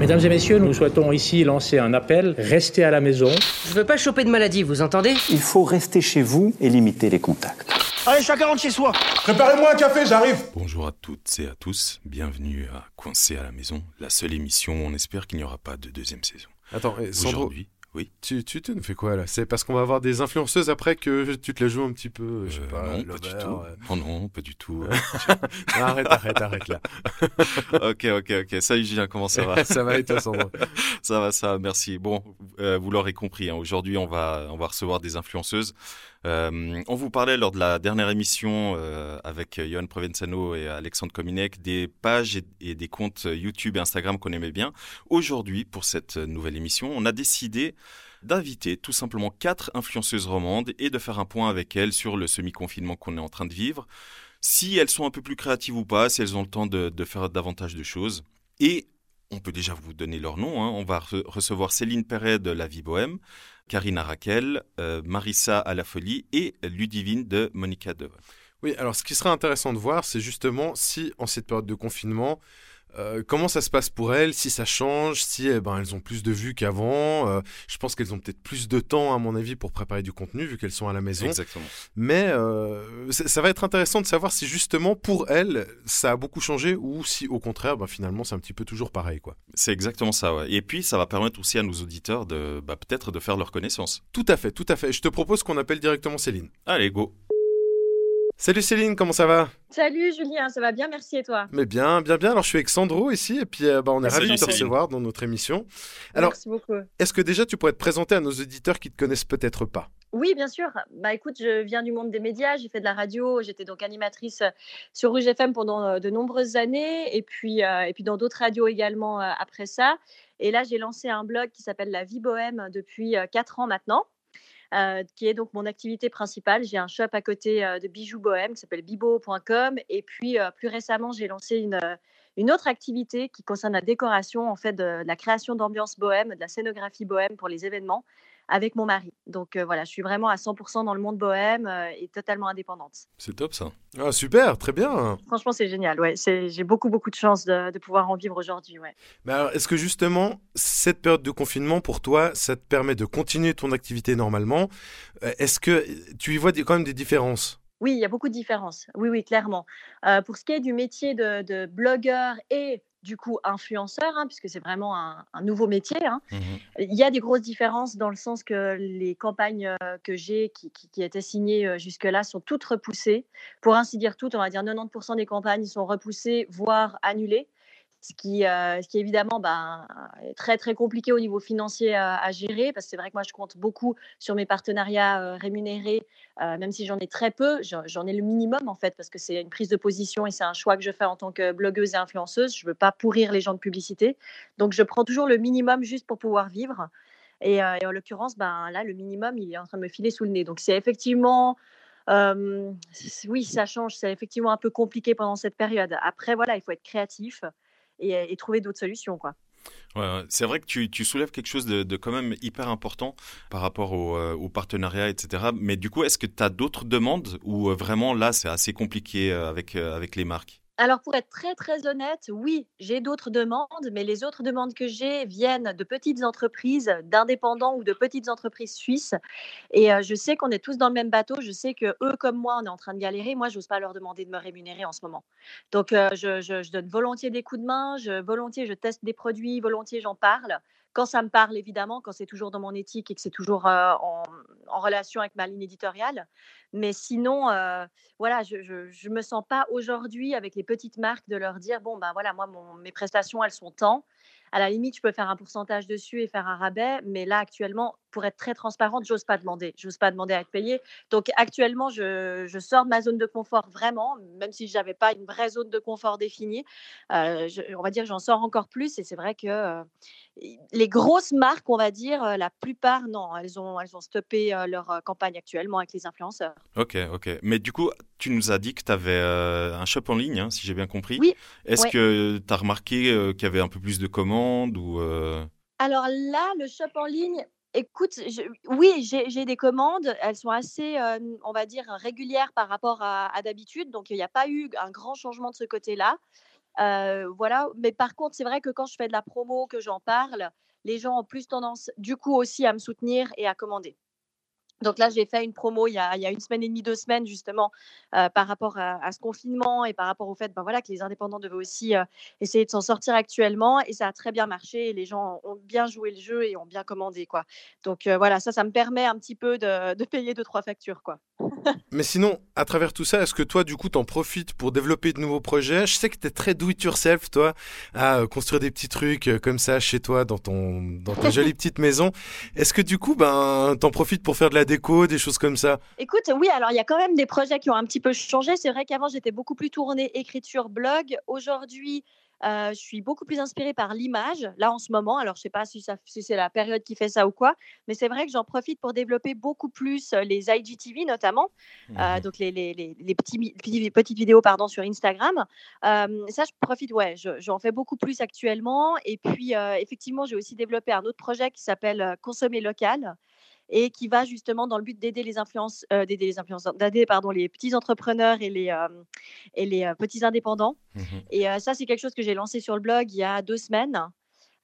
Mesdames et messieurs, nous souhaitons ici lancer un appel. Restez à la maison. Je veux pas choper de maladie, vous entendez? Il faut rester chez vous et limiter les contacts. Allez, chacun rentre chez soi. Préparez-moi un café, j'arrive. Bonjour à toutes et à tous, bienvenue à Coincé à la maison, la seule émission où on espère qu'il n'y aura pas de deuxième saison. Attends, Sandro, Aujourd'hui, oui. tu, tu, tu nous fais quoi là? C'est parce qu'on va avoir des influenceuses après que tu te la joues un petit peu, je sais Euh, pas, non, pas du tout. euh. Oh non, pas du tout. arrête, arrête, arrête là. ok, ok, ok. Salut Julien, comment ça va? Ça va et toi, Sandro? Ça va, ça va, merci. Bon, euh, vous l'aurez compris, hein, aujourd'hui on va, on va recevoir des influenceuses. Euh, on vous parlait lors de la dernière émission euh, avec Johan Provenzano et Alexandre Kominek des pages et, des comptes YouTube et Instagram qu'on aimait bien. Aujourd'hui, pour cette nouvelle émission, on a décidé d'inviter tout simplement quatre influenceuses romandes et de faire un point avec elles sur le semi-confinement qu'on est en train de vivre, si elles sont un peu plus créatives ou pas, si elles ont le temps de, faire davantage de choses. Et on peut déjà vous donner leur nom. hein. On va re- recevoir Céline Perret de La Vie Bohème, Karina Raquel, euh, Marissa à la Folie et Ludivine de Monica de. Oui, alors ce qui serait intéressant de voir, c'est justement si en cette période de confinement, euh, comment ça se passe pour elles, si ça change, si eh ben, elles ont plus de vues qu'avant. euh, je pense qu'elles ont peut-être plus de temps, à mon avis, pour préparer du contenu, vu qu'elles sont à la maison. Exactement. Mais euh, ça va être intéressant de savoir si justement pour elles, ça a beaucoup changé ou si au contraire, ben, finalement, c'est un petit peu toujours pareil. quoi. C'est exactement ça. ouais. Et puis, ça va permettre aussi à nos auditeurs de bah, peut-être de faire leur connaissance. Tout à fait, tout à fait. Je te propose qu'on appelle directement Céline. Allez, go. Salut Céline, comment ça va? Salut Julien, ça va bien, merci et toi? Mais bien, bien, bien. Alors je suis avec Sandro ici et puis euh, bah, on est ravis de te recevoir dans notre émission. Alors, Merci beaucoup. est-ce que déjà tu pourrais te présenter à nos auditeurs qui te connaissent peut-être pas? Oui, bien sûr. Bah écoute, je viens du monde des médias, j'ai fait de la radio, j'étais donc animatrice euh, sur Rouge FM pendant euh, de nombreuses années et puis, euh, et puis dans d'autres radios également euh, après ça. Et là, j'ai lancé un blog qui s'appelle La Vie Bohème depuis 4 ans maintenant. Euh, qui est donc mon activité principale. J'ai un shop à côté euh, de bijoux bohème qui s'appelle bibo.com. Et puis, euh, plus récemment, j'ai lancé une, une autre activité qui concerne la décoration, en fait, de la création d'ambiance bohème, de la scénographie bohème pour les événements avec mon mari. Donc euh, voilà, je suis vraiment à 100% dans le monde bohème euh, et totalement indépendante. C'est top ça. Ah super, très bien. Franchement, c'est génial. Ouais, c'est- j'ai beaucoup, beaucoup de chance de, de pouvoir en vivre aujourd'hui. Ouais. Mais alors, est-ce que justement cette période de confinement pour toi, ça te permet de continuer ton activité normalement? Euh, Est-ce que tu y vois des- quand même des différences? Oui, il y a beaucoup de différences. Oui, oui, clairement. Euh, pour ce qui est du métier de, de blogueur et du coup influenceur, hein, puisque c'est vraiment un, un nouveau métier, hein, Mhm. il y a des grosses différences dans le sens que les campagnes euh, que j'ai, qui, qui, qui étaient signées euh, jusque-là, sont toutes repoussées. Pour ainsi dire toutes, on va dire 90% des campagnes sont repoussées, voire annulées. Ce qui, euh, ce qui évidemment ben, est très très compliqué au niveau financier à, à gérer parce que c'est vrai que moi je compte beaucoup sur mes partenariats euh, rémunérés euh, même si j'en ai très peu, j'en ai le minimum en fait, parce que c'est une prise de position et c'est un choix que je fais en tant que blogueuse et influenceuse. Je ne veux pas pourrir les gens de publicité. Donc je prends toujours le minimum juste pour pouvoir vivre. Et, euh, et en l'occurrence, ben, là, le minimum, il est en train de me filer sous le nez. Donc c'est effectivement, euh, oui, ça change. C'est effectivement un peu compliqué pendant cette période. Après, voilà, il faut être créatif et, trouver d'autres solutions. C'est vrai que tu, soulèves quelque chose de, quand même hyper important par rapport au, euh, partenariat, etc. Mais du coup, est-ce que tu as d'autres demandes ou euh, vraiment là, c'est assez compliqué euh, avec, euh, avec les marques? Alors, pour être très, très honnête, oui, j'ai d'autres demandes, mais les autres demandes que j'ai viennent de petites entreprises, d'indépendants ou de petites entreprises suisses. Et je sais qu'on est tous dans le même bateau. Je sais que eux, comme moi, on est en train de galérer. Moi, j'ose pas leur demander de me rémunérer en ce moment. Donc, je, je- je donne volontiers des coups de main, je, volontiers, je teste des produits, volontiers, j'en parle. Quand ça me parle, évidemment, quand c'est toujours dans mon éthique et que c'est toujours en, relation avec ma ligne éditoriale. Mais sinon, voilà, je ne me sens pas aujourd'hui avec les petites marques de leur dire bon, ben voilà, moi, mes prestations, elles sont tant. À la limite, je peux faire un pourcentage dessus et faire un rabais. Mais là, actuellement, pour être très transparente, j'ose pas demander. J'ose pas demander à être payée. Donc, actuellement, je, je sors de ma zone de confort vraiment, même si je n'avais pas une vraie zone de confort définie. Euh, je- on va dire que j'en sors encore plus. Et c'est vrai que euh, les grosses marques, on va dire, euh, la plupart, non, elles ont, elles ont stoppé euh, leur campagne actuellement avec les influenceurs. Ok, ok. Mais du coup, tu nous as dit que tu avais un shop en ligne, hein, si j'ai bien compris. Oui, Est-ce ouais. que tu as remarqué qu'il y avait un peu plus de commandes ou Alors là, le shop en ligne, écoute, oui, j'ai des commandes. Elles sont assez, on va dire, régulières par rapport à, à d'habitude. Donc, il n'y a pas eu un grand changement de ce côté-là. voilà. Mais par contre, c'est vrai que quand je fais de la promo, que j'en parle, les gens ont plus tendance, du coup, aussi à me soutenir et à commander. Donc là, j'ai fait une promo il y, a, une semaine et demie, deux semaines, justement, euh, par rapport à, ce confinement et par rapport au fait ben voilà, que les indépendants devaient aussi euh, essayer de s'en sortir actuellement. Et ça a très bien marché. Et les gens ont bien joué le jeu et ont bien commandé. Quoi. Donc euh, voilà, ça, ça me permet un petit peu de, de payer deux, trois factures. Quoi. Mais sinon, à travers tout ça, est-ce que toi, du coup, t'en profites pour développer de nouveaux projets? Je sais que t'es très do-it-yourself, toi, à construire des petits trucs comme ça chez toi, dans, ton, dans ta jolie petite maison. Est-ce que du coup, ben, t'en profites pour faire de la déco, des choses comme ça? Écoute, oui, alors il y a quand même des projets qui ont un petit peu changé. C'est vrai qu'avant, j'étais beaucoup plus tournée écriture, blog. Aujourd'hui, euh, je suis beaucoup plus inspirée par l'image, là en ce moment. Alors, je ne sais pas si, c'est la période qui fait ça ou quoi, mais c'est vrai que j'en profite pour développer beaucoup plus les IGTV notamment, euh, mmh donc les, les, les, petits, petites vidéos pardon, sur Instagram. ça, je profite, ouais, j'en fais beaucoup plus actuellement. Et puis, effectivement, j'ai aussi développé un autre projet qui s'appelle Consommer local et qui va justement dans le but d'aider les influences, euh, d'aider les d'aider pardon les petits entrepreneurs et les euh, et les euh, petits indépendants. Mmh et ça c'est quelque chose que j'ai lancé sur le blog il y a deux semaines.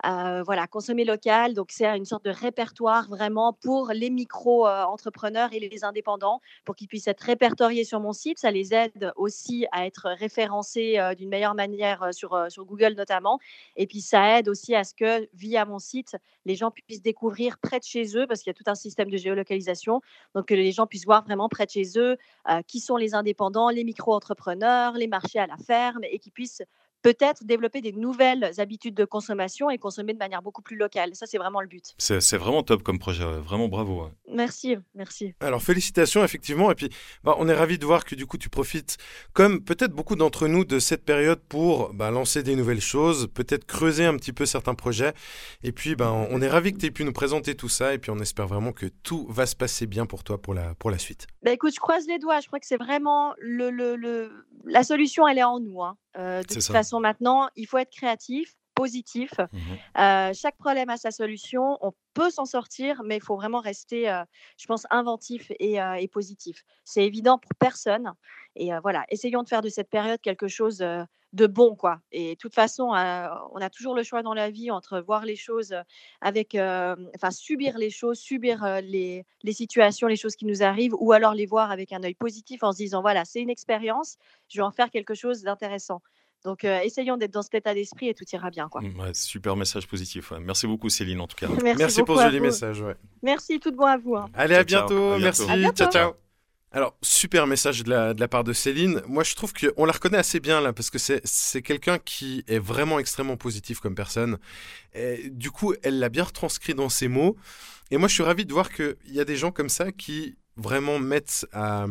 Euh, voilà, consommer local. Donc, c'est une sorte de répertoire vraiment pour les micro-entrepreneurs et les indépendants pour qu'ils puissent être répertoriés sur mon site. Ça les aide aussi à être référencés euh, d'une meilleure manière euh, sur, Google notamment. Et puis, ça aide aussi à ce que via mon site, les gens puissent découvrir près de chez eux parce qu'il y a tout un système de géolocalisation. Donc, que les gens puissent voir vraiment près de chez eux qui sont les indépendants, les micro-entrepreneurs, les marchés à la ferme et qui puissent peut-être développer des nouvelles habitudes de consommation et consommer de manière beaucoup plus locale. Ça, c'est vraiment le but. C'est vraiment top comme projet, vraiment bravo. Merci, merci. Alors, félicitations, effectivement. Et puis, bah, on est ravis de voir que du coup, tu profites, comme peut-être beaucoup d'entre nous, de cette période pour bah, lancer des nouvelles choses, peut-être creuser un petit peu certains projets. Et puis, bah, on est ravis que tu aies pu nous présenter tout ça. Et puis, on espère vraiment que tout va se passer bien pour toi pour la, pour la suite. Bah, écoute, je croise les doigts. Je crois que c'est vraiment le, le, le, la solution, elle est en nous. Hein. Euh, de toute façon, maintenant, il faut être créatif, positif. Mmh euh, chaque problème a sa solution. On peut s'en sortir, mais il faut vraiment rester, euh, je pense, inventif et, et positif. C'est évident pour personne. Et voilà, essayons de faire de cette période quelque chose de bon, quoi. Et de toute façon, on a toujours le choix dans la vie entre voir les choses avec, enfin, subir les choses, subir les, les, situations, les choses qui nous arrivent, ou alors les voir avec un œil positif en se disant, voilà, c'est une expérience, je vais en faire quelque chose d'intéressant. Donc, essayons d'être dans cet état d'esprit et tout ira bien. Quoi. Mmh, super message positif. Merci beaucoup, Céline, en tout cas. Merci, pour ce joli message. Merci, tout de bon à vous. Hein. Allez, à bientôt. Merci. Ciao, ciao. Alors, super message de la, de la, part de Céline. Moi, je trouve qu'on la reconnaît assez bien là, parce que c'est quelqu'un qui est vraiment extrêmement positif comme personne. Et, du coup, elle l'a bien retranscrit dans ses mots. Et moi, je suis ravi de voir qu'il y a des gens comme ça qui vraiment mettent à,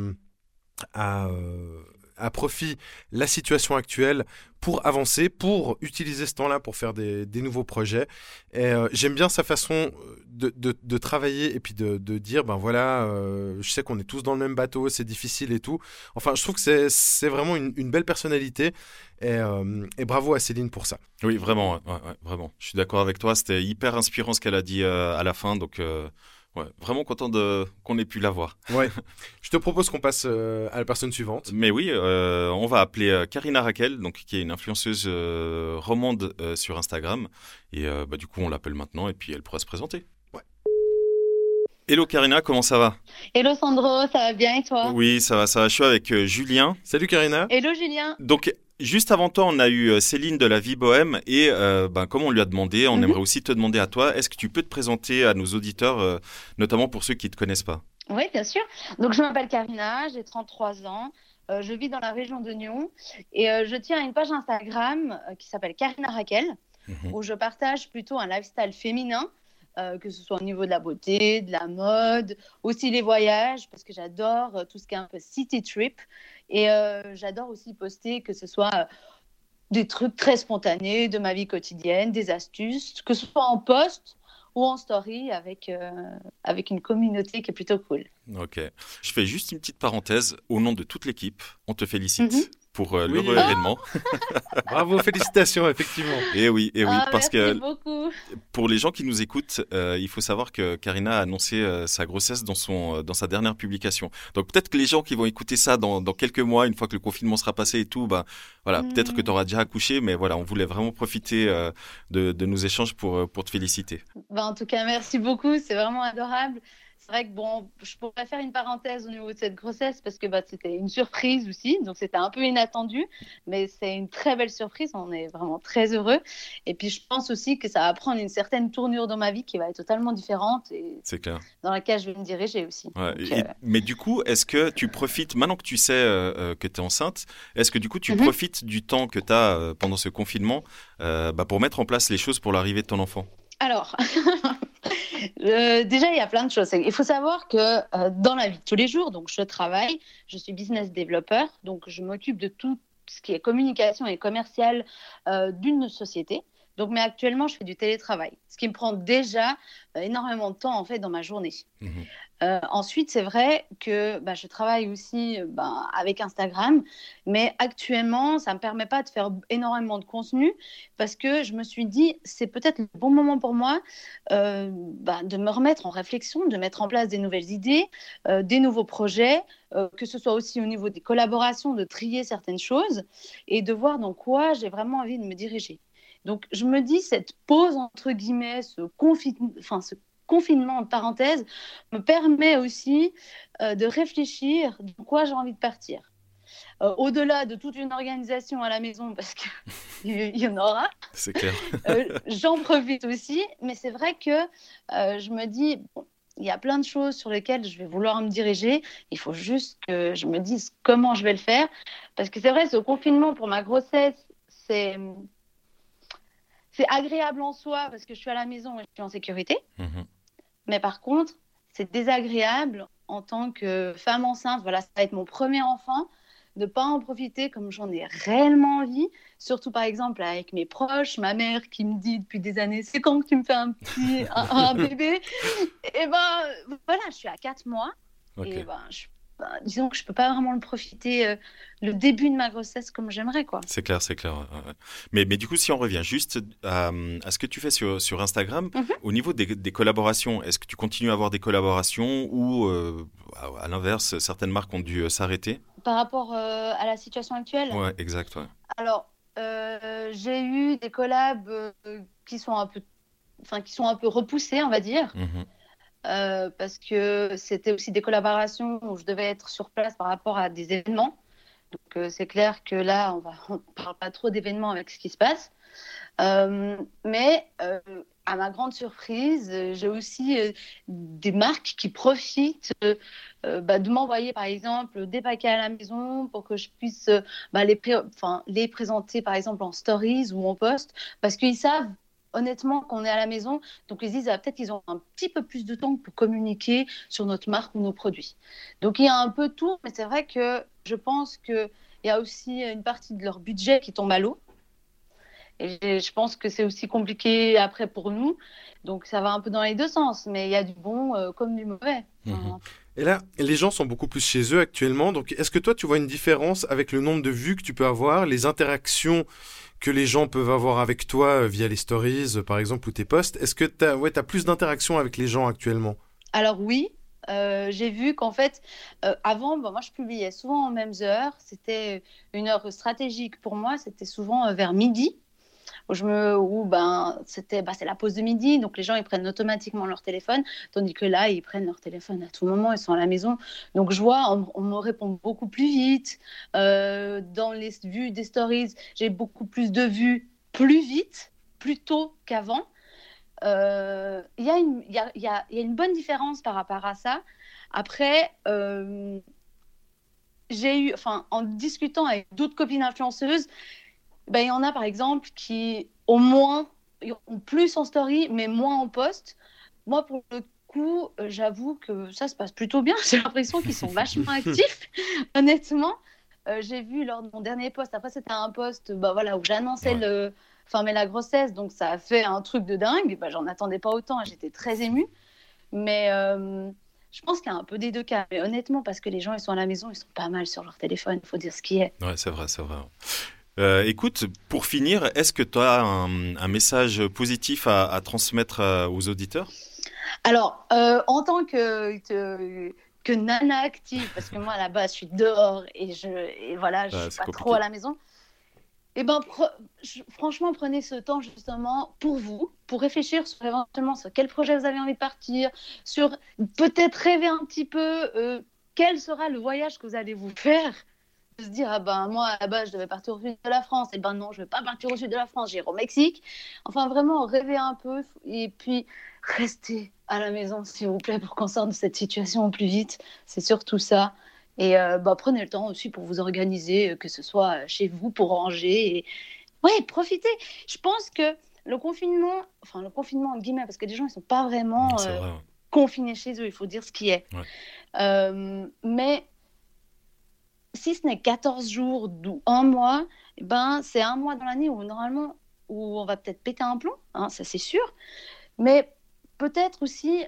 à, euh, à profit la situation actuelle pour avancer, pour utiliser ce temps-là pour faire des, nouveaux projets. Et euh, j'aime bien sa façon de, de, travailler et puis de, de dire, ben voilà, euh, je sais qu'on est tous dans le même bateau, c'est difficile et tout. Enfin, je trouve que c'est vraiment une, belle personnalité et, euh, et, bravo à Céline pour ça. Oui, vraiment, vraiment. Je suis d'accord avec toi, c'était hyper inspirant ce qu'elle a dit à la fin, donc Ouais, vraiment content de qu'on ait pu l'avoir. Ouais. Je te propose qu'on passe euh, à la personne suivante. Mais oui, euh, on va appeler euh, Karina Raquel, donc qui est une influenceuse romande sur Instagram. Et bah, du coup, on l'appelle maintenant et puis elle pourra se présenter. Ouais. Hello Karina, comment ça va? Hello Sandro, ça va bien et toi? Oui, ça va, ça va. Je suis avec Julien. Salut Karina. Hello Julien. Donc Juste avant toi, on a eu euh, Céline de la Vie Bohème et euh, ben, comme on lui a demandé, on mhm. aimerait aussi te demander à toi, est-ce que tu peux te présenter à nos auditeurs, euh, notamment pour ceux qui ne te connaissent pas? Oui, bien sûr. Donc je m'appelle Karina, j'ai 33 ans. je vis dans la région de Nyon et je tiens à une page Instagram qui s'appelle Karina Raquel, mhm. où je partage plutôt un lifestyle féminin, que ce soit au niveau de la beauté, de la mode, aussi les voyages, parce que j'adore tout ce qui est un peu city trip. Et euh, j'adore aussi poster que ce soit euh, des trucs très spontanés de ma vie quotidienne, des astuces, que ce soit en post ou en story avec, euh, avec une communauté qui est plutôt cool. Ok. Je fais juste une petite parenthèse. Au nom de toute l'équipe, on te félicite. Mhm. Pour euh, Oui. l'heureux Oh événement. Bravo, félicitations, effectivement. Et oui, et oui, Ah, parce merci que beaucoup. pour les gens qui nous écoutent, euh, il faut savoir que Karina a annoncé euh, sa grossesse dans son euh, dans sa dernière publication. Donc peut-être que les gens qui vont écouter ça dans, dans quelques mois, une fois que le confinement sera passé et tout, bah voilà, Mm. peut-être que tu auras déjà accouché, mais voilà, on voulait vraiment profiter euh, de, de nos échanges pour pour te féliciter. Bah, en tout cas, merci beaucoup. C'est vraiment adorable. C'est vrai que bon, je pourrais faire une parenthèse au niveau de cette grossesse parce que bah, c'était une surprise aussi, donc c'était un peu inattendu, mais c'est une très belle surprise. On est vraiment très heureux. Et puis je pense aussi que ça va prendre une certaine tournure dans ma vie qui va être totalement différente et clair. dans laquelle je vais me diriger aussi. Ouais, Donc, et- euh, mais du coup, est-ce que tu profites, maintenant que tu sais euh, euh, que tu es enceinte, est-ce que du coup tu Mhm. profites du temps que tu as pendant ce confinement bah, pour mettre en place les choses pour l'arrivée de ton enfant? Alors, euh, déjà, il y a plein de choses. Il faut savoir que euh, dans la vie de tous les jours, donc je travaille, je suis business développeur, donc je m'occupe de tout ce qui est communication et commercial euh, d'une société. Donc, mais actuellement, je fais du télétravail, ce qui me prend déjà euh, énormément de temps en fait dans ma journée. Mhm. Euh, ensuite, c'est vrai que bah, je travaille aussi euh, bah, avec Instagram, mais actuellement, ça ne me permet pas de faire énormément de contenu parce que je me suis dit, c'est peut-être le bon moment pour moi euh, bah, de me remettre en réflexion, de mettre en place des nouvelles idées, euh, des nouveaux projets, que ce soit aussi au niveau des collaborations, de trier certaines choses et de voir dans quoi j'ai vraiment envie de me diriger. Donc, je me dis, cette pause, entre guillemets, ce, confi- enfin, ce confinement, en parenthèse, me permet aussi euh, de réfléchir dans quoi j'ai envie de partir. Euh, Au-delà de toute une organisation à la maison, parce qu'il y en aura, C'est clair. euh, j'en profite aussi, mais c'est vrai que je me dis, bon, il y a plein de choses sur lesquelles je vais vouloir me diriger. Il faut juste que je me dise comment je vais le faire. Parce que c'est vrai, ce confinement pour ma grossesse, c'est. C'est agréable en soi parce que je suis à la maison et je suis en sécurité. Mhm. Mais par contre, c'est désagréable en tant que femme enceinte. Voilà, ça va être mon premier enfant, de pas en profiter comme j'en ai réellement envie. Surtout par exemple avec mes proches, ma mère qui me dit depuis des années, c'est quand que tu me fais un petit un, un bébé? Et ben voilà, je suis à 4 mois et ben, je- disons que je peux pas vraiment le profiter euh, le début de ma grossesse comme j'aimerais quoi. C'est clair, c'est clair. ouais. Mais, mais du coup, si on revient juste à, à ce que tu fais sur, sur Instagram, Mhm. au niveau des, des collaborations, est-ce que tu continues à avoir des collaborations ou, euh, à, à l'inverse, certaines marques ont dû euh, s'arrêter? Par rapport euh, à la situation actuelle? Ouais, exact. ouais. Alors, euh, j'ai eu des collabs euh, qui sont un peu, enfin, qui sont un peu repoussés, on va dire, Mhm. Euh, parce que c'était aussi des collaborations où je devais être sur place par rapport à des événements. Donc, euh, c'est clair que là, on on parle pas trop d'événements avec ce qui se passe. Euh, mais à ma grande surprise, j'ai aussi des marques qui profitent bah, de m'envoyer, par exemple, des paquets à la maison pour que je puisse bah, les, les présenter, par exemple, en stories ou en post, parce qu'ils savent honnêtement qu'on est à la maison. Donc, ils se disent ah, peut-être qu'ils ont un petit peu plus de temps pour communiquer sur notre marque ou nos produits. Donc, il y a un peu tout, mais c'est vrai que je pense qu'il y a aussi une partie de leur budget qui tombe à l'eau. Et je- pense que c'est aussi compliqué après pour nous. Donc, ça va un peu dans les deux sens, mais il y a du bon euh, comme du mauvais. Enfin, Et là, les gens sont beaucoup plus chez eux actuellement. Donc, est-ce que toi, tu vois une différence avec le nombre de vues que tu peux avoir, les interactions que les gens peuvent avoir avec toi euh, via les stories, euh, par exemple, ou tes posts Est-ce que tu as, ouais, t'as plus d'interactions avec les gens actuellement? Alors oui, euh, j'ai vu qu'en fait, avant, bon, moi je publiais souvent aux mêmes heures. C'était une heure stratégique pour moi. C'était souvent vers midi. Où je me, ben, c'était, bah, c'est la pause de midi, donc les gens ils prennent automatiquement leur téléphone, tandis que là ils prennent leur téléphone à tout moment, ils sont à la maison. Donc je vois, on, me répond beaucoup plus vite. Euh, dans les vues des stories, j'ai beaucoup plus de vues plus vite, plus tôt qu'avant. Euh, Il y, a une- il y, y a- une bonne différence par rapport à ça. Après, euh, j'ai eu, en discutant avec d'autres copines influenceuses, ben, il y en a par exemple qui au moins ont plus en story, mais moins en post. Moi, pour le coup, euh, j'avoue que ça se passe plutôt bien. J'ai l'impression qu'ils sont vachement actifs, honnêtement. Euh, j'ai vu lors de mon dernier post, après c'était un post bah, voilà, où j'annonçais Ouais. le, enfin, mais la grossesse, donc ça a fait un truc de dingue. Bah, J'en attendais pas autant, j'étais très émue. Mais, euh, je pense qu'il y a un peu des deux cas. Mais honnêtement, parce que les gens, ils sont à la maison, ils sont pas mal sur leur téléphone, il faut dire ce qui est. Ouais, c'est vrai, c'est vrai. Euh, écoute, pour finir, est-ce que tu as un, message positif à, transmettre euh, aux auditeurs? Alors, euh, en tant que, que, nana active, parce que moi base je suis dehors et, je, et voilà, je suis pas trop à la maison, eh ben, franchement, prenez ce temps justement pour vous, pour réfléchir sur éventuellement sur quel projet vous avez envie de partir, sur peut-être rêver un petit peu euh, quel sera le voyage que vous allez vous faire. Se dire, ah ben moi à la base je devais partir au sud de la France, et ben non, je ne vais pas partir au sud de la France, j'irai au Mexique. Enfin, vraiment rêver un peu et puis rester à la maison, s'il vous plaît, pour qu'on sorte de cette situation au plus vite. C'est surtout ça. Et euh, bah, prenez le temps aussi pour vous organiser, euh, que ce soit chez vous pour ranger. Et... Ouais, profitez. Je pense que le confinement, enfin le confinement en guillemets, parce que les gens ils sont pas vraiment euh, confinés chez eux, il faut dire ce qui est. mais si ce n'est 14 jours ou un mois, eh ben, c'est un mois dans l'année où normalement où on va peut-être péter un plomb, hein, ça c'est sûr. Mais peut-être aussi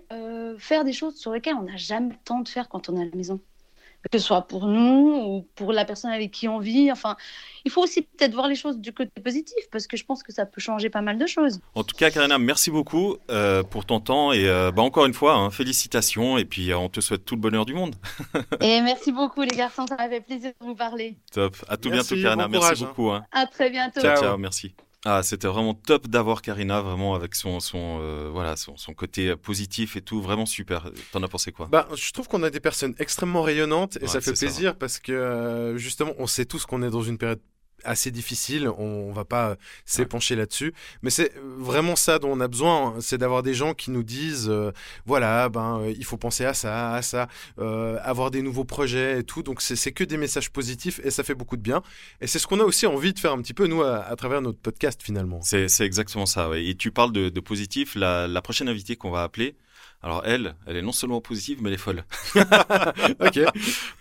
faire des choses sur lesquelles on n'a jamais le temps de faire quand on est à la maison que ce soit pour nous ou pour la personne avec qui on vit. Enfin, il faut aussi peut-être voir les choses du côté positif parce que je pense que ça peut changer pas mal de choses. En tout cas, Karina, merci beaucoup euh, pour ton temps et euh, bah, encore une fois, hein, félicitations et puis euh, on te souhaite tout le bonheur du monde. et merci beaucoup les garçons, ça m'a fait plaisir de vous parler. Top. À tout bientôt, Karina. merci hein. beaucoup. Hein. À très bientôt. Ciao, ciao, merci. Ah, c'était vraiment top d'avoir Karina, vraiment avec son son euh, voilà son, son, côté positif et tout, vraiment super. T'en as pensé quoi? Bah, je trouve qu'on a des personnes extrêmement rayonnantes et ça fait plaisir parce que euh, justement, on sait tous qu'on est dans une période assez difficile, on, va pas s'épancher là-dessus, mais c'est vraiment ça dont on a besoin, c'est d'avoir des gens qui nous disent, euh, voilà, ben euh, il faut penser à ça, à ça, euh, avoir des nouveaux projets et tout, donc c'est que des messages positifs et ça fait beaucoup de bien, et c'est ce qu'on a aussi envie de faire un petit peu nous à, travers notre podcast finalement. C'est exactement ça, et tu parles de, positif, la, la prochaine invitée qu'on va appeler, alors elle, elle est non seulement positive, mais elle est folle. ok.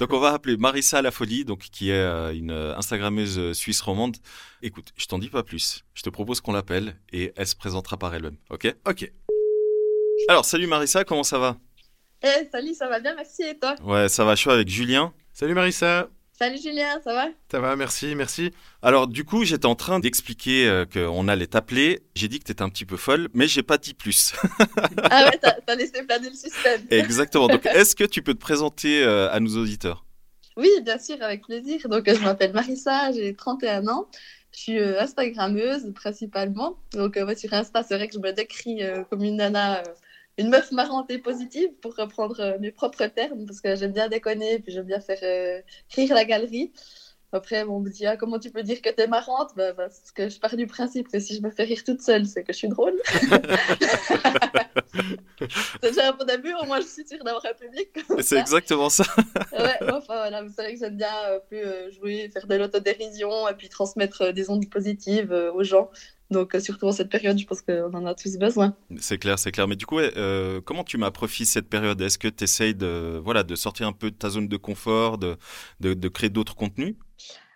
Donc on va appeler Marissa La Folie, donc qui est euh, une Instagrammeuse euh, suisse romande. Écoute, je t'en dis pas plus. Je te propose qu'on l'appelle et elle se présentera par elle-même. Ok? Ok. Alors salut Marissa, comment ça va? Eh salut, ça va bien, merci et toi? Ouais, ça va chaud avec Julien. Salut Marissa. Salut Julien, ça va? Ça va, merci, merci. Alors du coup, j'étais en train d'expliquer euh, qu'on allait t'appeler. J'ai dit que tu étais un petit peu folle, mais j'ai pas dit plus. ah ouais, t'as laissé planer le système. Exactement. Donc est-ce que tu peux te présenter euh, à nos auditeurs? Oui, bien sûr, avec plaisir. Donc je m'appelle Marissa, j'ai 31 ans. Je suis euh, Instagrammeuse principalement. Donc sur Insta, c'est vrai que je me décris comme une nana une meuf marrante et positive, pour reprendre euh, mes propres termes, parce que j'aime bien déconner, puis j'aime bien faire euh, rire la galerie. Après, on me dit, ah, comment tu peux dire que t'es marrante? Bah, Parce que je pars du principe que si je me fais rire toute seule, c'est que je suis drôle. c'est déjà un bon début, au moins je suis sûre d'avoir un public. C'est exactement ça. ouais, enfin voilà, c'est vrai que j'aime bien euh, plus jouer, faire de l'autodérision et puis transmettre des ondes positives aux gens. Donc, euh, surtout en cette période, je pense qu'on en a tous besoin. C'est clair, c'est clair. Mais du coup, euh, comment tu m'as profité cette période? Est-ce que tu essayes de, voilà, de sortir un peu de ta zone de confort, de, de, créer d'autres contenus?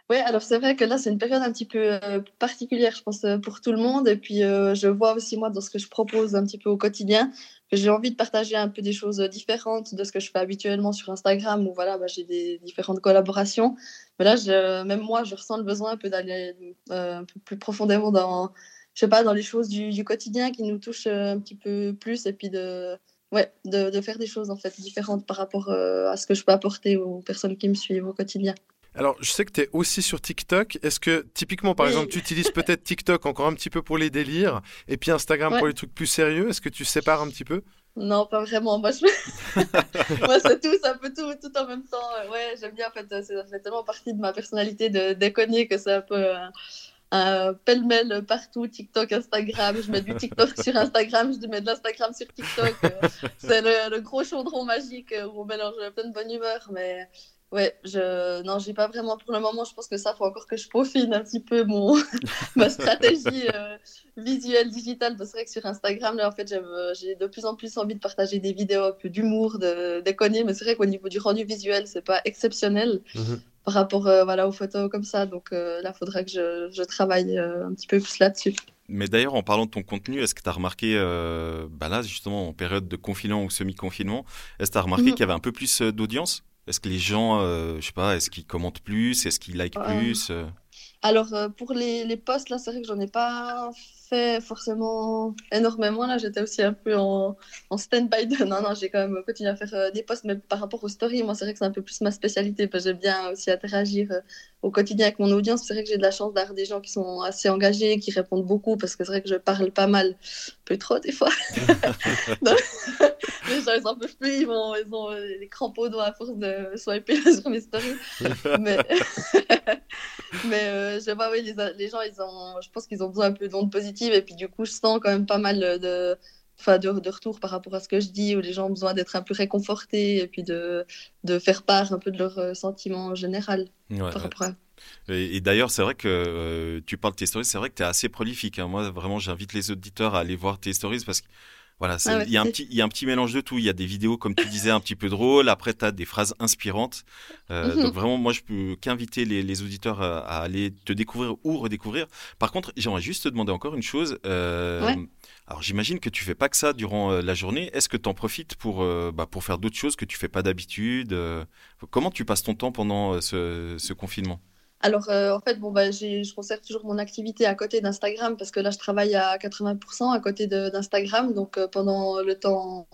Oui, alors c'est vrai que là, c'est une période un petit peu euh, particulière, je pense, pour tout le monde. Et puis, je vois aussi, moi, dans ce que je propose un petit peu au quotidien, que j'ai envie de partager un peu des choses différentes de ce que je fais habituellement sur Instagram, où voilà, bah, j'ai des différentes collaborations. Mais là, même moi, je ressens le besoin un peu d'aller euh, un peu plus profondément dans, je sais pas, dans les choses du, quotidien qui nous touchent euh, un petit peu plus et puis de, ouais, de, faire des choses en fait différentes par rapport euh, à ce que je peux apporter aux personnes qui me suivent au quotidien. Alors, je sais que tu es aussi sur TikTok. Est-ce que, typiquement, par exemple, tu utilises peut-être TikTok encore un petit peu pour les délires et puis Instagram pour les trucs plus sérieux? Est-ce que tu sépares un petit peu? Non, pas vraiment. Moi, je... Moi c'est tout, c'est un peu tout, tout en même temps. Ouais, j'aime bien, en fait, ça fait tellement partie de ma personnalité de déconner que c'est un peu un, pêle-mêle partout, TikTok, Instagram. Je mets du TikTok sur Instagram, je mets de l'Instagram sur TikTok. c'est le, le, gros chaudron magique où on mélange plein de bonne humeur, mais Ouais, je non, j'ai pas vraiment pour le moment. Je pense que ça faut encore que je peaufine un petit peu mon ma stratégie euh, visuelle digitale. C'est vrai que sur Instagram, là, en fait, euh, j'ai de plus en plus envie de partager des vidéos un peu d'humour, de déconner. Mais c'est vrai qu'au niveau du rendu visuel, c'est pas exceptionnel mhm. par rapport euh, voilà aux photos comme ça. Donc là, il faudrait que je, je travaille un petit peu plus là-dessus. Mais d'ailleurs, en parlant de ton contenu, est-ce que tu as remarqué, euh, bah là, justement, en période de confinement ou semi-confinement, est-ce que tu as remarqué Mhm. qu'il y avait un peu plus euh, d'audience? Est-ce que les gens, euh, je sais pas, est-ce qu'ils commentent plus Est-ce qu'ils likent Euh, plus euh? Alors, euh, pour les, les posts, là, c'est vrai que j'en ai pas fait forcément énormément. Là, j'étais aussi un peu en, en stand-by. De... Non, non, j'ai quand même continué à faire euh, des posts, mais par rapport aux stories, moi, c'est vrai que c'est un peu plus ma spécialité. Parce que j'aime bien aussi interagir euh, au quotidien avec mon audience. C'est vrai que j'ai de la chance d'avoir des gens qui sont assez engagés, qui répondent beaucoup, parce que c'est vrai que je parle pas mal, un peu trop des fois. Donc, les gens, ils en peuvent plus, ils, vont, ils ont euh, les crampes aux doigts à force de swiper sur mes stories. Mais, mais euh, je vois, oui, les, les gens, ils ont, je pense qu'ils ont besoin un peu d'ondes positives. Et puis, du coup, je sens quand même pas mal de, enfin, de, de retours par rapport à ce que je dis, où les gens ont besoin d'être un peu réconfortés et puis de, de faire part un peu de leurs euh, sentiments en général Ouais, par ouais. rapport à. Et, et d'ailleurs, c'est vrai que euh, tu parles de tes stories, c'est vrai que tu es assez prolifique. hein. Moi, vraiment, j'invite les auditeurs à aller voir tes stories parce que voilà, Ah ouais, il y, a un c'est- petit- il y a un petit mélange de tout. Il y a des vidéos, comme tu disais, un petit peu drôles. Après, tu as des phrases inspirantes. Euh, Mhm. donc vraiment, moi, je peux qu'inviter les, les auditeurs à, à aller te découvrir ou redécouvrir. Par contre, j'aimerais juste te demander encore une chose. Euh, Ouais. Alors, j'imagine que tu fais pas que ça durant euh, la journée. Est-ce que tu en profites pour, bah, pour faire d'autres choses que tu fais pas d'habitude Comment tu passes ton temps pendant ce, ce confinement? Alors, euh, en fait, bon, bah, je conserve toujours mon activité à côté d'Instagram parce que là, je travaille à 80% à côté d'Instagram. Donc, euh, pendant le temps,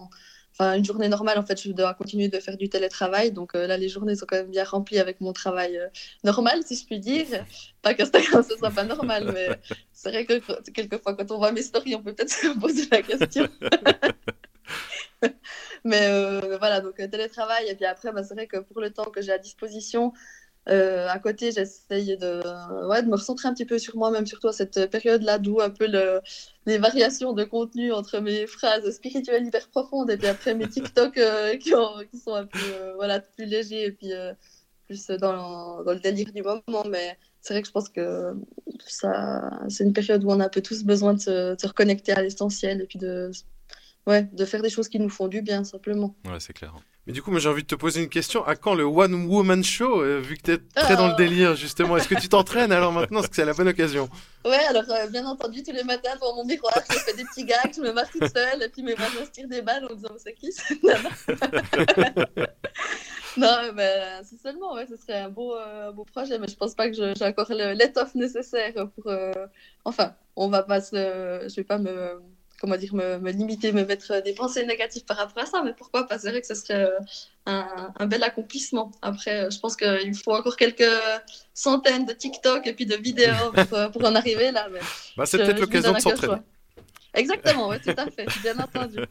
enfin, une journée normale, en fait, je dois continuer de faire du télétravail. Donc, euh, là, les journées sont quand même bien remplies avec mon travail normal, si je puis dire. Pas qu'Instagram, ce soit pas normal, mais c'est vrai que quelquefois, quand on voit mes stories, on peut peut-être se poser la question. Mais voilà, donc télétravail. Et puis après, bah, c'est vrai que pour le temps que j'ai à disposition, euh, à côté, j'essaye de, ouais, de me recentrer un petit peu sur moi-même, surtout à cette période-là d'où un peu le, les variations de contenu entre mes phrases spirituelles hyper profondes et puis après mes TikTok euh, qui, ont- qui sont un peu euh, voilà, plus légers et puis plus dans, dans le délire du moment. Mais c'est vrai que je pense que ça, c'est une période où on a un peu tous besoin de se, de se reconnecter à l'essentiel et puis de, ouais, de faire des choses qui nous font du bien, simplement. Ouais, c'est clair. Mais du coup, moi j'ai envie de te poser une question. À quand le One Woman Show euh, Vu que tu es très dans le Ah. délire, justement. Est-ce que tu t'entraînes alors maintenant Est-ce que c'est la bonne occasion? Ouais, alors euh, bien entendu, tous les matins devant mon miroir, je fais des petits gags, je me marre toute seule, et puis mes voisins se tirent des balles en disant c'est qui Non, mais c'est seulement, ouais, ce serait un beau, euh, beau projet, mais je pense pas que j'ai encore l'étoffe nécessaire pour. Enfin, on va pas se. Je vais pas me. Comment dire, me, me limiter, me mettre des pensées négatives par rapport à ça, mais pourquoi pas? C'est vrai que ce serait euh, un, un bel accomplissement. Après, euh, je pense qu'il faut encore quelques centaines de TikTok et puis de vidéos pour, euh, pour en arriver là. Bah, c'est peut-être l'occasion de s'entraîner. Exactement, oui, tout à fait, bien entendu.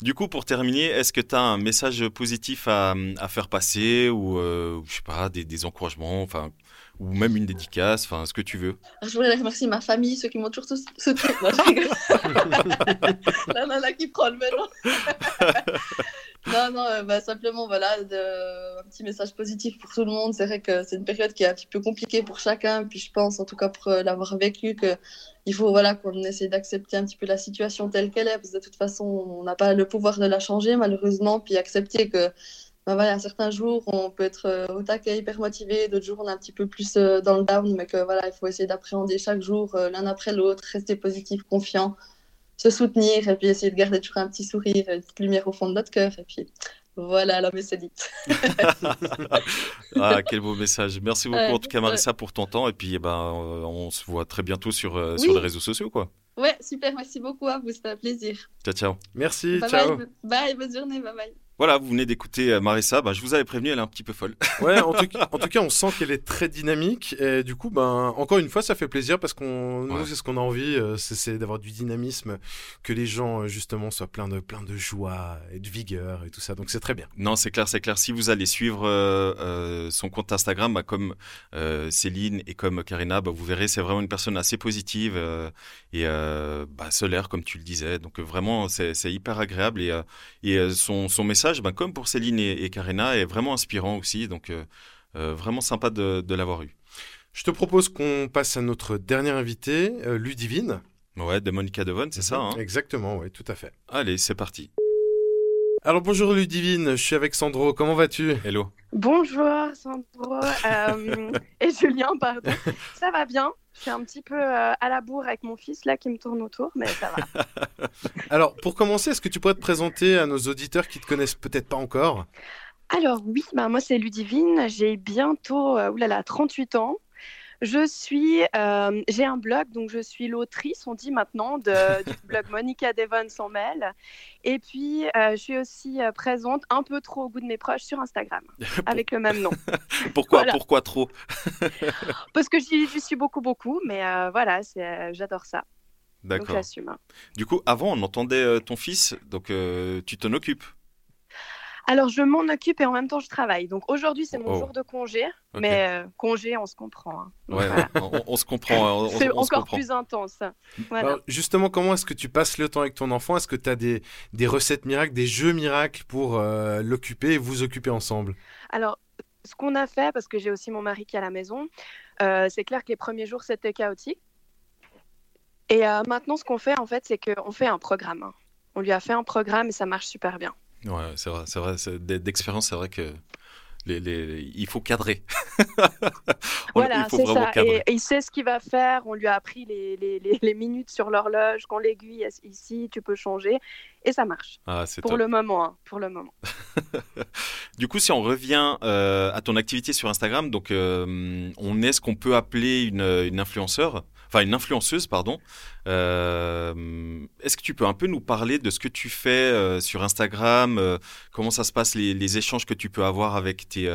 Du coup, pour terminer, est-ce que tu as un message positif à, à faire passer ou, euh, ou je sais pas, des, des encouragements, enfin, ou même une dédicace, enfin, ce que tu veux Alors, je voudrais remercier ma famille, ceux qui m'ont toujours sou- soutenu. Non, je. La nana qui prend le vélo. non, non, euh, bah, simplement, voilà, de- un petit message positif pour tout le monde. C'est vrai que c'est une période qui est un petit peu compliquée pour chacun. Puis je pense, en tout cas pour euh, l'avoir vécu, que il faut voilà, qu'on essaie d'accepter un petit peu la situation telle qu'elle est. Parce que de toute façon, on n'a pas le pouvoir de la changer, malheureusement. Puis accepter que ben voilà, certains jours, on peut être euh, au taquet, hyper motivé, d'autres jours, on est un petit peu plus euh, dans le down, mais que voilà, il faut essayer d'appréhender chaque jour euh, l'un après l'autre, rester positif, confiant, se soutenir, et puis essayer de garder toujours un petit sourire, une petite lumière au fond de notre cœur, et puis voilà, l'homme est dite. Ah, quel beau message. Merci beaucoup, Ouais, en tout cas, ouais. Marissa, pour ton temps. Et puis, eh ben, euh, on se voit très bientôt sur, euh, Oui. sur les réseaux sociaux, quoi. Ouais, super, merci beaucoup à vous, c'était un plaisir. Ciao, ciao. Merci, bye, ciao. bye, bye, bonne journée, bye bye. Voilà, vous venez d'écouter euh, Marissa. Bah, je vous avais prévenu, elle est un petit peu folle. Ouais, en tout, en tout cas, on sent qu'elle est très dynamique. Et du coup, ben, encore une fois, ça fait plaisir parce qu'on, Ouais. nous, c'est ce qu'on a envie, euh, c'est, d'avoir du dynamisme, que les gens, euh, justement, soient pleins de, pleins de joie et de vigueur et tout ça. Donc, c'est très bien. Non, c'est clair, c'est clair. Si vous allez suivre euh, euh, son compte Instagram, bah, comme euh, Céline et comme Karina, bah, vous verrez, c'est vraiment une personne assez positive et solaire, comme tu le disais. Donc vraiment, c'est hyper agréable et, et son, son message, bah, comme pour Céline et, et Karina, est vraiment inspirant aussi. Donc euh, euh, vraiment sympa de, de l'avoir eu. Je te propose qu'on passe à notre dernier invité, euh, Ludivine. Ouais, de Monica Devon, c'est ça. Hein? Exactement, oui, tout à fait. Allez, c'est parti. Alors bonjour Ludivine, je suis avec Sandro, comment vas-tu? Hello. Bonjour Sandro euh, et Julien, pardon. Ça va bien? Je suis un petit peu euh, à la bourre avec mon fils là qui me tourne autour, mais ça va. Alors pour commencer, est-ce que tu pourrais te présenter à nos auditeurs qui te connaissent peut-être pas encore? Alors oui, bah, moi c'est Ludivine, j'ai bientôt euh, oulala, 38 ans. Je suis, euh, j'ai un blog, donc je suis l'autrice, on dit maintenant, de, du blog Monica Devon s'en mêle. Et puis, euh, je suis aussi euh, présente un peu trop au goût de mes proches sur Instagram, avec le même nom. pourquoi, Voilà. pourquoi trop? Parce que j'y suis beaucoup, beaucoup, mais euh, voilà, j'adore ça. Donc D'accord. j'assume. hein. Du coup, avant, on entendait ton fils, donc tu t'en occupes. Alors, je m'en occupe et en même temps, je travaille. Donc aujourd'hui, c'est mon Oh. jour de congé, mais euh, congé, on se comprend. hein. Donc, Ouais, voilà. on, on se comprend. on- on- C'est encore comprend. plus intense. Voilà. Alors, justement, comment est-ce que tu passes le temps avec ton enfant? Est-ce que tu as des, des recettes miracles, des jeux miracles pour euh, l'occuper et vous occuper ensemble? Alors, ce qu'on a fait, parce que j'ai aussi mon mari qui est à la maison, euh, c'est clair que les premiers jours, c'était chaotique. Et maintenant, ce qu'on fait, en fait, c'est qu'on fait un programme. hein. On lui a fait un programme et ça marche super bien. Ouais, c'est vrai, c'est vrai. D'expérience, c'est vrai que les, les- il faut cadrer. Voilà, c'est ça. cadrer. Et il sait ce qu'il va faire. On lui a appris les, les- minutes sur l'horloge. Quand l'aiguille ici, tu peux changer. Et ça marche. Ah, c'est Pour top. le moment. hein, pour le moment. Du coup, si on revient euh, à ton activité sur Instagram, donc euh, on est ce qu'on peut appeler une, une influenceur, enfin une influenceuse, pardon. Euh, Est-ce que tu peux un peu nous parler de ce que tu fais euh, sur Instagram, euh, comment ça se passe, les, échanges que tu peux avoir avec tes,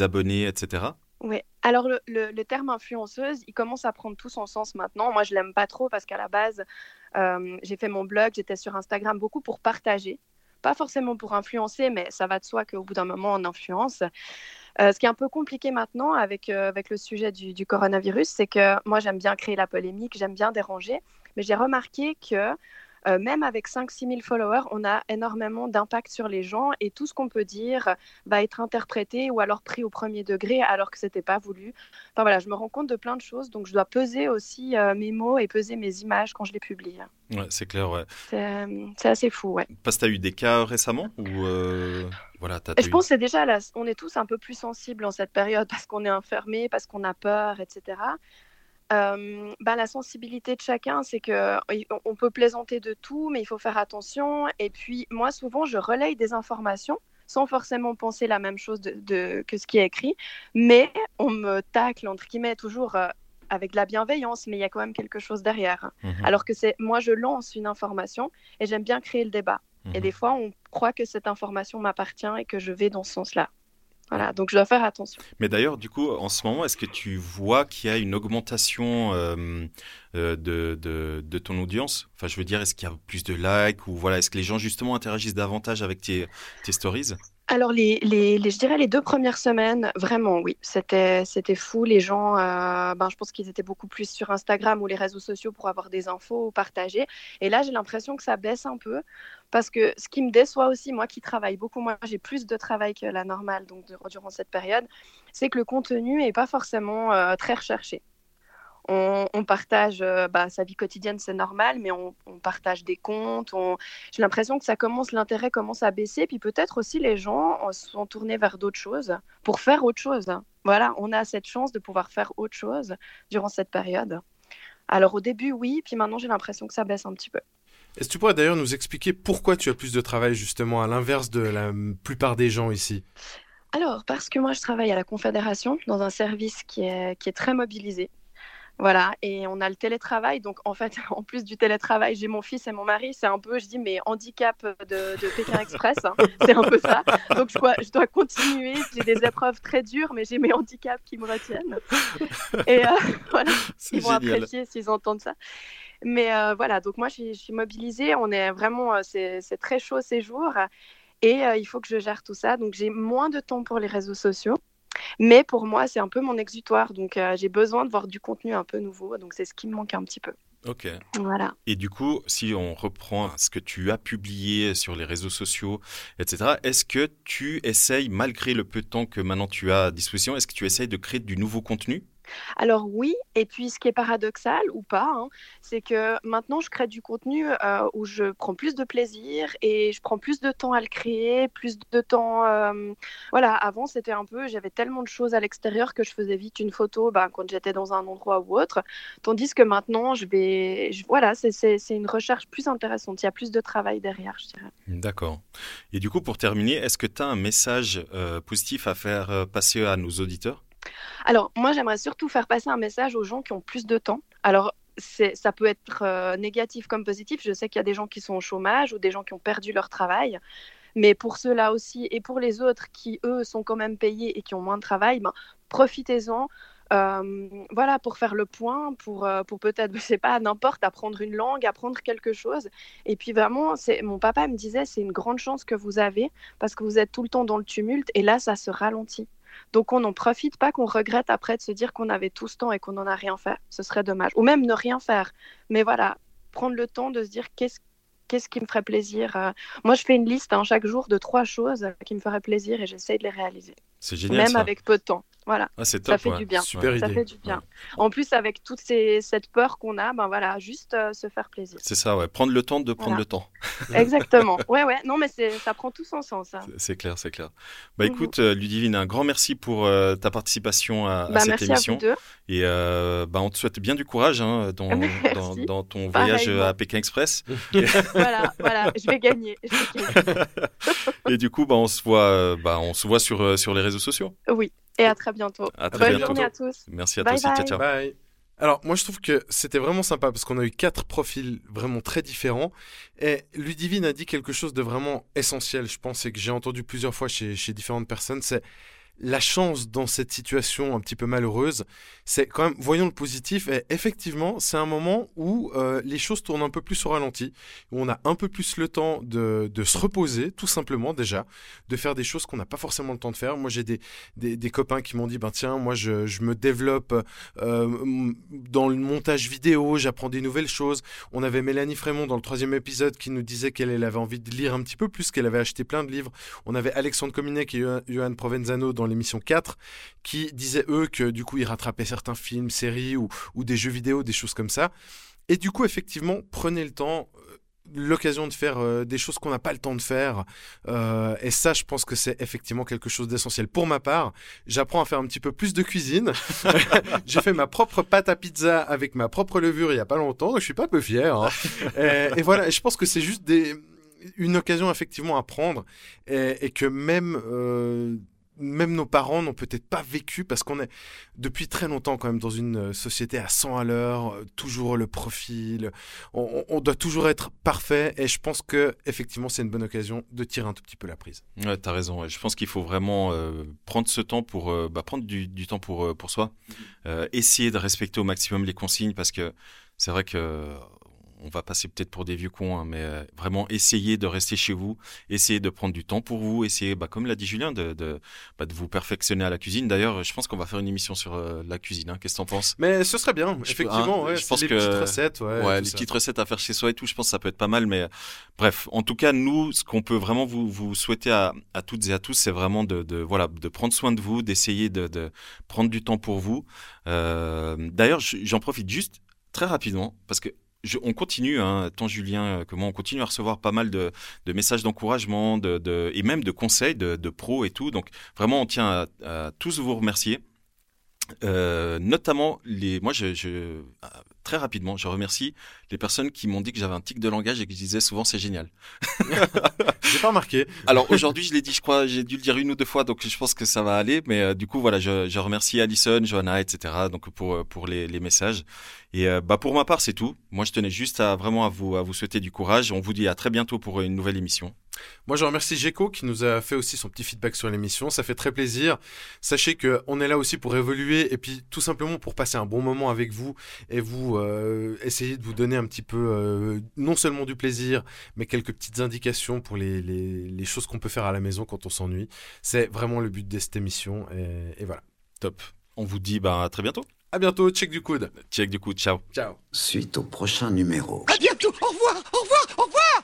abonnés, etc. Oui. Alors le, le- terme influenceuse, il commence à prendre tout son sens maintenant. Moi, je l'aime pas trop parce qu'à la base, j'ai fait mon blog, j'étais sur Instagram beaucoup pour partager, pas forcément pour influencer, mais ça va de soi qu'au bout d'un moment, on influence. Euh, ce qui est un peu compliqué maintenant avec, euh, avec le sujet du, du coronavirus, c'est que moi, j'aime bien créer la polémique, j'aime bien déranger, mais j'ai remarqué que euh, même avec 5-6 000 followers, on a énormément d'impact sur les gens et tout ce qu'on peut dire va être interprété ou alors pris au premier degré alors que c'était pas voulu. Enfin voilà, je me rends compte de plein de choses, donc je dois peser aussi euh, mes mots et peser mes images quand je les publie. Ouais, c'est clair, ouais. C'est euh, assez fou, ouais. Parce que tu as eu des cas récemment ou voilà, Et t'as je eu- pense que c'est déjà là, on est tous un peu plus sensibles en cette période parce qu'on est enfermé, parce qu'on a peur, etc. Euh, bah, la sensibilité de chacun, c'est que il- on peut plaisanter de tout, mais il faut faire attention. Et puis moi, souvent, je relaye des informations sans forcément penser la même chose de, de- que ce qui est écrit, mais on me tacle entre guillemets toujours euh, avec de la bienveillance, mais il y a quand même quelque chose derrière. Mhm. Alors que c'est moi, je lance une information et j'aime bien créer le débat. Et Mhm. des fois, on croit que cette information m'appartient et que je vais dans ce sens-là. Voilà, donc je dois faire attention. Mais d'ailleurs, du coup, en ce moment, est-ce que tu vois qu'il y a une augmentation euh, euh, de, ton audience? Enfin, je veux dire, est-ce qu'il y a plus de likes ou voilà, est-ce que les gens justement interagissent davantage avec tes stories? Alors, les, les, je dirais les deux premières semaines, vraiment, oui, c'était, fou. Les gens, euh, ben, je pense qu'ils étaient beaucoup plus sur Instagram ou les réseaux sociaux pour avoir des infos ou partager. Et là, j'ai l'impression que ça baisse un peu parce que ce qui me déçoit aussi, moi qui travaille beaucoup, moi j'ai plus de travail que la normale donc, durant cette période, c'est que le contenu n'est pas forcément euh, très recherché. On, on partage euh, bah, sa vie quotidienne, c'est normal, mais on, on partage des comptes. J'ai l'impression que ça commence, l'intérêt commence à baisser, puis peut-être aussi les gens euh, se sont tournés vers d'autres choses pour faire autre chose. Voilà, on a cette chance de pouvoir faire autre chose durant cette période. Alors au début, oui, puis maintenant j'ai l'impression que ça baisse un petit peu. Est-ce que tu pourrais d'ailleurs nous expliquer pourquoi tu as plus de travail justement à l'inverse de la plupart des gens ici? Alors, parce que moi, je travaille à la Confédération dans un service qui est, qui est très mobilisé. Voilà, et on a le télétravail. Donc, en fait, en plus du télétravail, j'ai mon fils et mon mari. C'est un peu, je dis, mes handicaps de, de Pékin Express. hein. C'est un peu ça. Donc, je dois, je dois continuer. J'ai des épreuves très dures, mais j'ai mes handicaps qui me retiennent. Et euh, voilà, ils vont génial. apprécier s'ils entendent ça. Mais euh, voilà, donc moi, je suis, je suis mobilisée. On est vraiment, euh, c'est c'est très chaud ces jours. Et euh, il faut que je gère tout ça. Donc, j'ai moins de temps pour les réseaux sociaux. Mais pour moi, c'est un peu mon exutoire. Donc, euh, j'ai besoin de voir du contenu un peu nouveau. Donc, c'est ce qui me manque un petit peu. Ok. Voilà. Et du coup, si on reprend ce que tu as publié sur les réseaux sociaux, etc., est-ce que tu essayes, malgré le peu de temps que maintenant tu as à disposition, est-ce que tu essayes de créer du nouveau contenu? Alors oui, et puis ce qui est paradoxal ou pas, hein, c'est que maintenant je crée du contenu euh, où je prends plus de plaisir et je prends plus de temps à le créer, plus de temps. euh, voilà, avant c'était un peu, j'avais tellement de choses à l'extérieur que je faisais vite une photo ben, quand j'étais dans un endroit ou autre, tandis que maintenant je vais, voilà, c'est- une recherche plus intéressante. Il y a plus de travail derrière, je dirais. D'accord. Et du coup, pour terminer, est-ce que tu as un message euh, positif à faire passer à nos auditeurs? Alors, moi, j'aimerais surtout faire passer un message aux gens qui ont plus de temps. Alors, ça peut être euh, négatif comme positif. Je sais qu'il y a des gens qui sont au chômage ou des gens qui ont perdu leur travail. Mais pour ceux-là aussi et pour les autres qui, eux, sont quand même payés et qui ont moins de travail, ben, profitez-en. Euh, voilà, pour faire le point, pour, euh, pour peut-être, je sais pas, n'importe, apprendre une langue, apprendre quelque chose. Et puis vraiment, mon papa me disait, c'est une grande chance que vous avez parce que vous êtes tout le temps dans le tumulte et là, ça se ralentit. Donc on n'en profite pas qu'on regrette après de se dire qu'on avait tout ce temps et qu'on n'en a rien fait. Ce serait dommage. Ou même ne rien faire. Mais voilà, prendre le temps de se dire qu'est-ce qu'est-ce qui me ferait plaisir. euh. Moi, je fais une liste hein, chaque jour de trois choses qui me feraient plaisir et j'essaye de les réaliser. C'est génial Même ça. avec peu de temps. Voilà. Ah, c'est Ça top, fait ouais. du bien. Super ça idée. fait du bien. En plus, avec toute ces- cette peur qu'on a, ben voilà, juste euh, se faire plaisir. C'est ça, ouais. Prendre le temps de prendre Voilà. le temps. Exactement. Ouais, ouais. Non, mais c'est- ça prend tout son sens. ça. C'est clair, c'est clair. Bah Mhm. écoute, euh, Ludivine, un grand merci pour euh, ta participation à, à Bah, cette merci à vous deux. Et euh, bah, on te souhaite bien du courage hein, dans, dans, Merci. dans ton voyage à Pékin Express. voilà, voilà. Je vais gagner. Je vais gagner. Et du coup, bah, on se voit, bah, on se voit sur, sur les réseaux sociaux. Oui. Et à très bientôt. À très Bonne bientôt. journée à tous. Merci à Bye toi aussi. Ciao, ciao. Bye. Alors, moi, je trouve que c'était vraiment sympa parce qu'on a eu quatre profils vraiment très différents. Et Ludivine a dit quelque chose de vraiment essentiel, je pense, et que j'ai entendu plusieurs fois chez, chez différentes personnes. C'est la chance dans cette situation un petit peu malheureuse. C'est quand même, voyons le positif. Et effectivement, c'est un moment où euh, les choses tournent un peu plus au ralenti, où on a un peu plus le temps de, se reposer, tout simplement déjà, de faire des choses qu'on n'a pas forcément le temps de faire. Moi, j'ai des, copains qui m'ont dit, ben tiens, moi, je, me développe euh, dans le montage vidéo, j'apprends des nouvelles choses. On avait Mélanie Frémont dans le troisième épisode qui nous disait qu'elle elle avait envie de lire un petit peu plus, qu'elle avait acheté plein de livres. On avait Alexandre Cominek et Johan Provenzano dans l'émission 4 qui disaient eux que du coup ils rattrapaient certains films, séries ou, ou des jeux vidéo, des choses comme ça. Et du coup, effectivement, prenez le temps, euh, l'occasion de faire euh, des choses qu'on n'a pas le temps de faire. Euh, et ça, je pense que c'est effectivement quelque chose d'essentiel. Pour ma part, j'apprends à faire un petit peu plus de cuisine. J'ai fait ma propre pâte à pizza avec ma propre levure il y a pas longtemps, donc je suis pas peu fier. hein. et, et voilà, je pense que c'est juste des, une occasion effectivement à prendre et, et que même euh, même nos parents n'ont peut-être pas vécu parce qu'on est depuis très longtemps quand même dans une euh, société à 100 à l'heure, euh, toujours le profil, on, doit toujours être parfait et je pense que effectivement c'est une bonne occasion de tirer un tout petit peu la prise. Ouais, t'as raison. ouais. Je pense qu'il faut vraiment euh, prendre ce temps pour euh, bah, prendre du, du temps pour pour soi, Euh, essayer de respecter au maximum les consignes parce que c'est vrai que on va passer peut-être pour des vieux cons, hein, mais euh, vraiment essayer de rester chez vous, essayer de prendre du temps pour vous, essayer, bah, comme l'a dit Julien, de de, bah, de vous perfectionner à la cuisine. D'ailleurs, je pense qu'on va faire une émission sur euh, la cuisine. hein. Qu'est-ce que t'en penses? Mais ce serait bien, effectivement. hein, ouais, je pense les que petites recettes, ouais, les ça. petites recettes à faire chez soi et tout, je pense que ça peut être pas mal. Mais bref, en tout cas, nous, ce qu'on peut vraiment vous, vous souhaiter à, à toutes et à tous, c'est vraiment de, de voilà de prendre soin de vous, d'essayer de, de prendre du temps pour vous. Euh, D'ailleurs, j'en profite juste très rapidement parce que je- on continue, hein, tant Julien euh, que moi, on continue à recevoir pas mal de, messages d'encouragement, de, et même de conseils de, de pros et tout. Donc vraiment, on tient à tous vous remercier. Euh, notamment les, moi, je, je, euh, très rapidement, je remercie les personnes qui m'ont dit que j'avais un tic de langage et qui disaient souvent c'est génial. J'ai pas remarqué. Alors aujourd'hui, je l'ai dit, je crois, j'ai dû le dire une ou deux fois, donc je pense que ça va aller. Mais euh, du coup, voilà, je, je remercie Alison, Johanna, etc. Donc pour euh, pour les, les messages. Et euh, bah pour ma part, c'est tout. Moi, je tenais juste à vraiment à vous à vous souhaiter du courage. On vous dit à très bientôt pour une nouvelle émission. Moi, je remercie Gecko qui nous a fait aussi son petit feedback sur l'émission. Ça fait très plaisir. Sachez que on est là aussi pour évoluer et puis tout simplement pour passer un bon moment avec vous et vous euh, essayer de vous donner un petit peu euh, non seulement du plaisir, mais quelques petites indications pour les, les, les choses qu'on peut faire à la maison quand on s'ennuie. C'est vraiment le but de cette émission et, et voilà. Top. On vous dit bah à très bientôt. À bientôt. Check du coude. Check du coup. Ciao. Ciao. Suite au prochain numéro. À bientôt. Au revoir. Au revoir. Au revoir.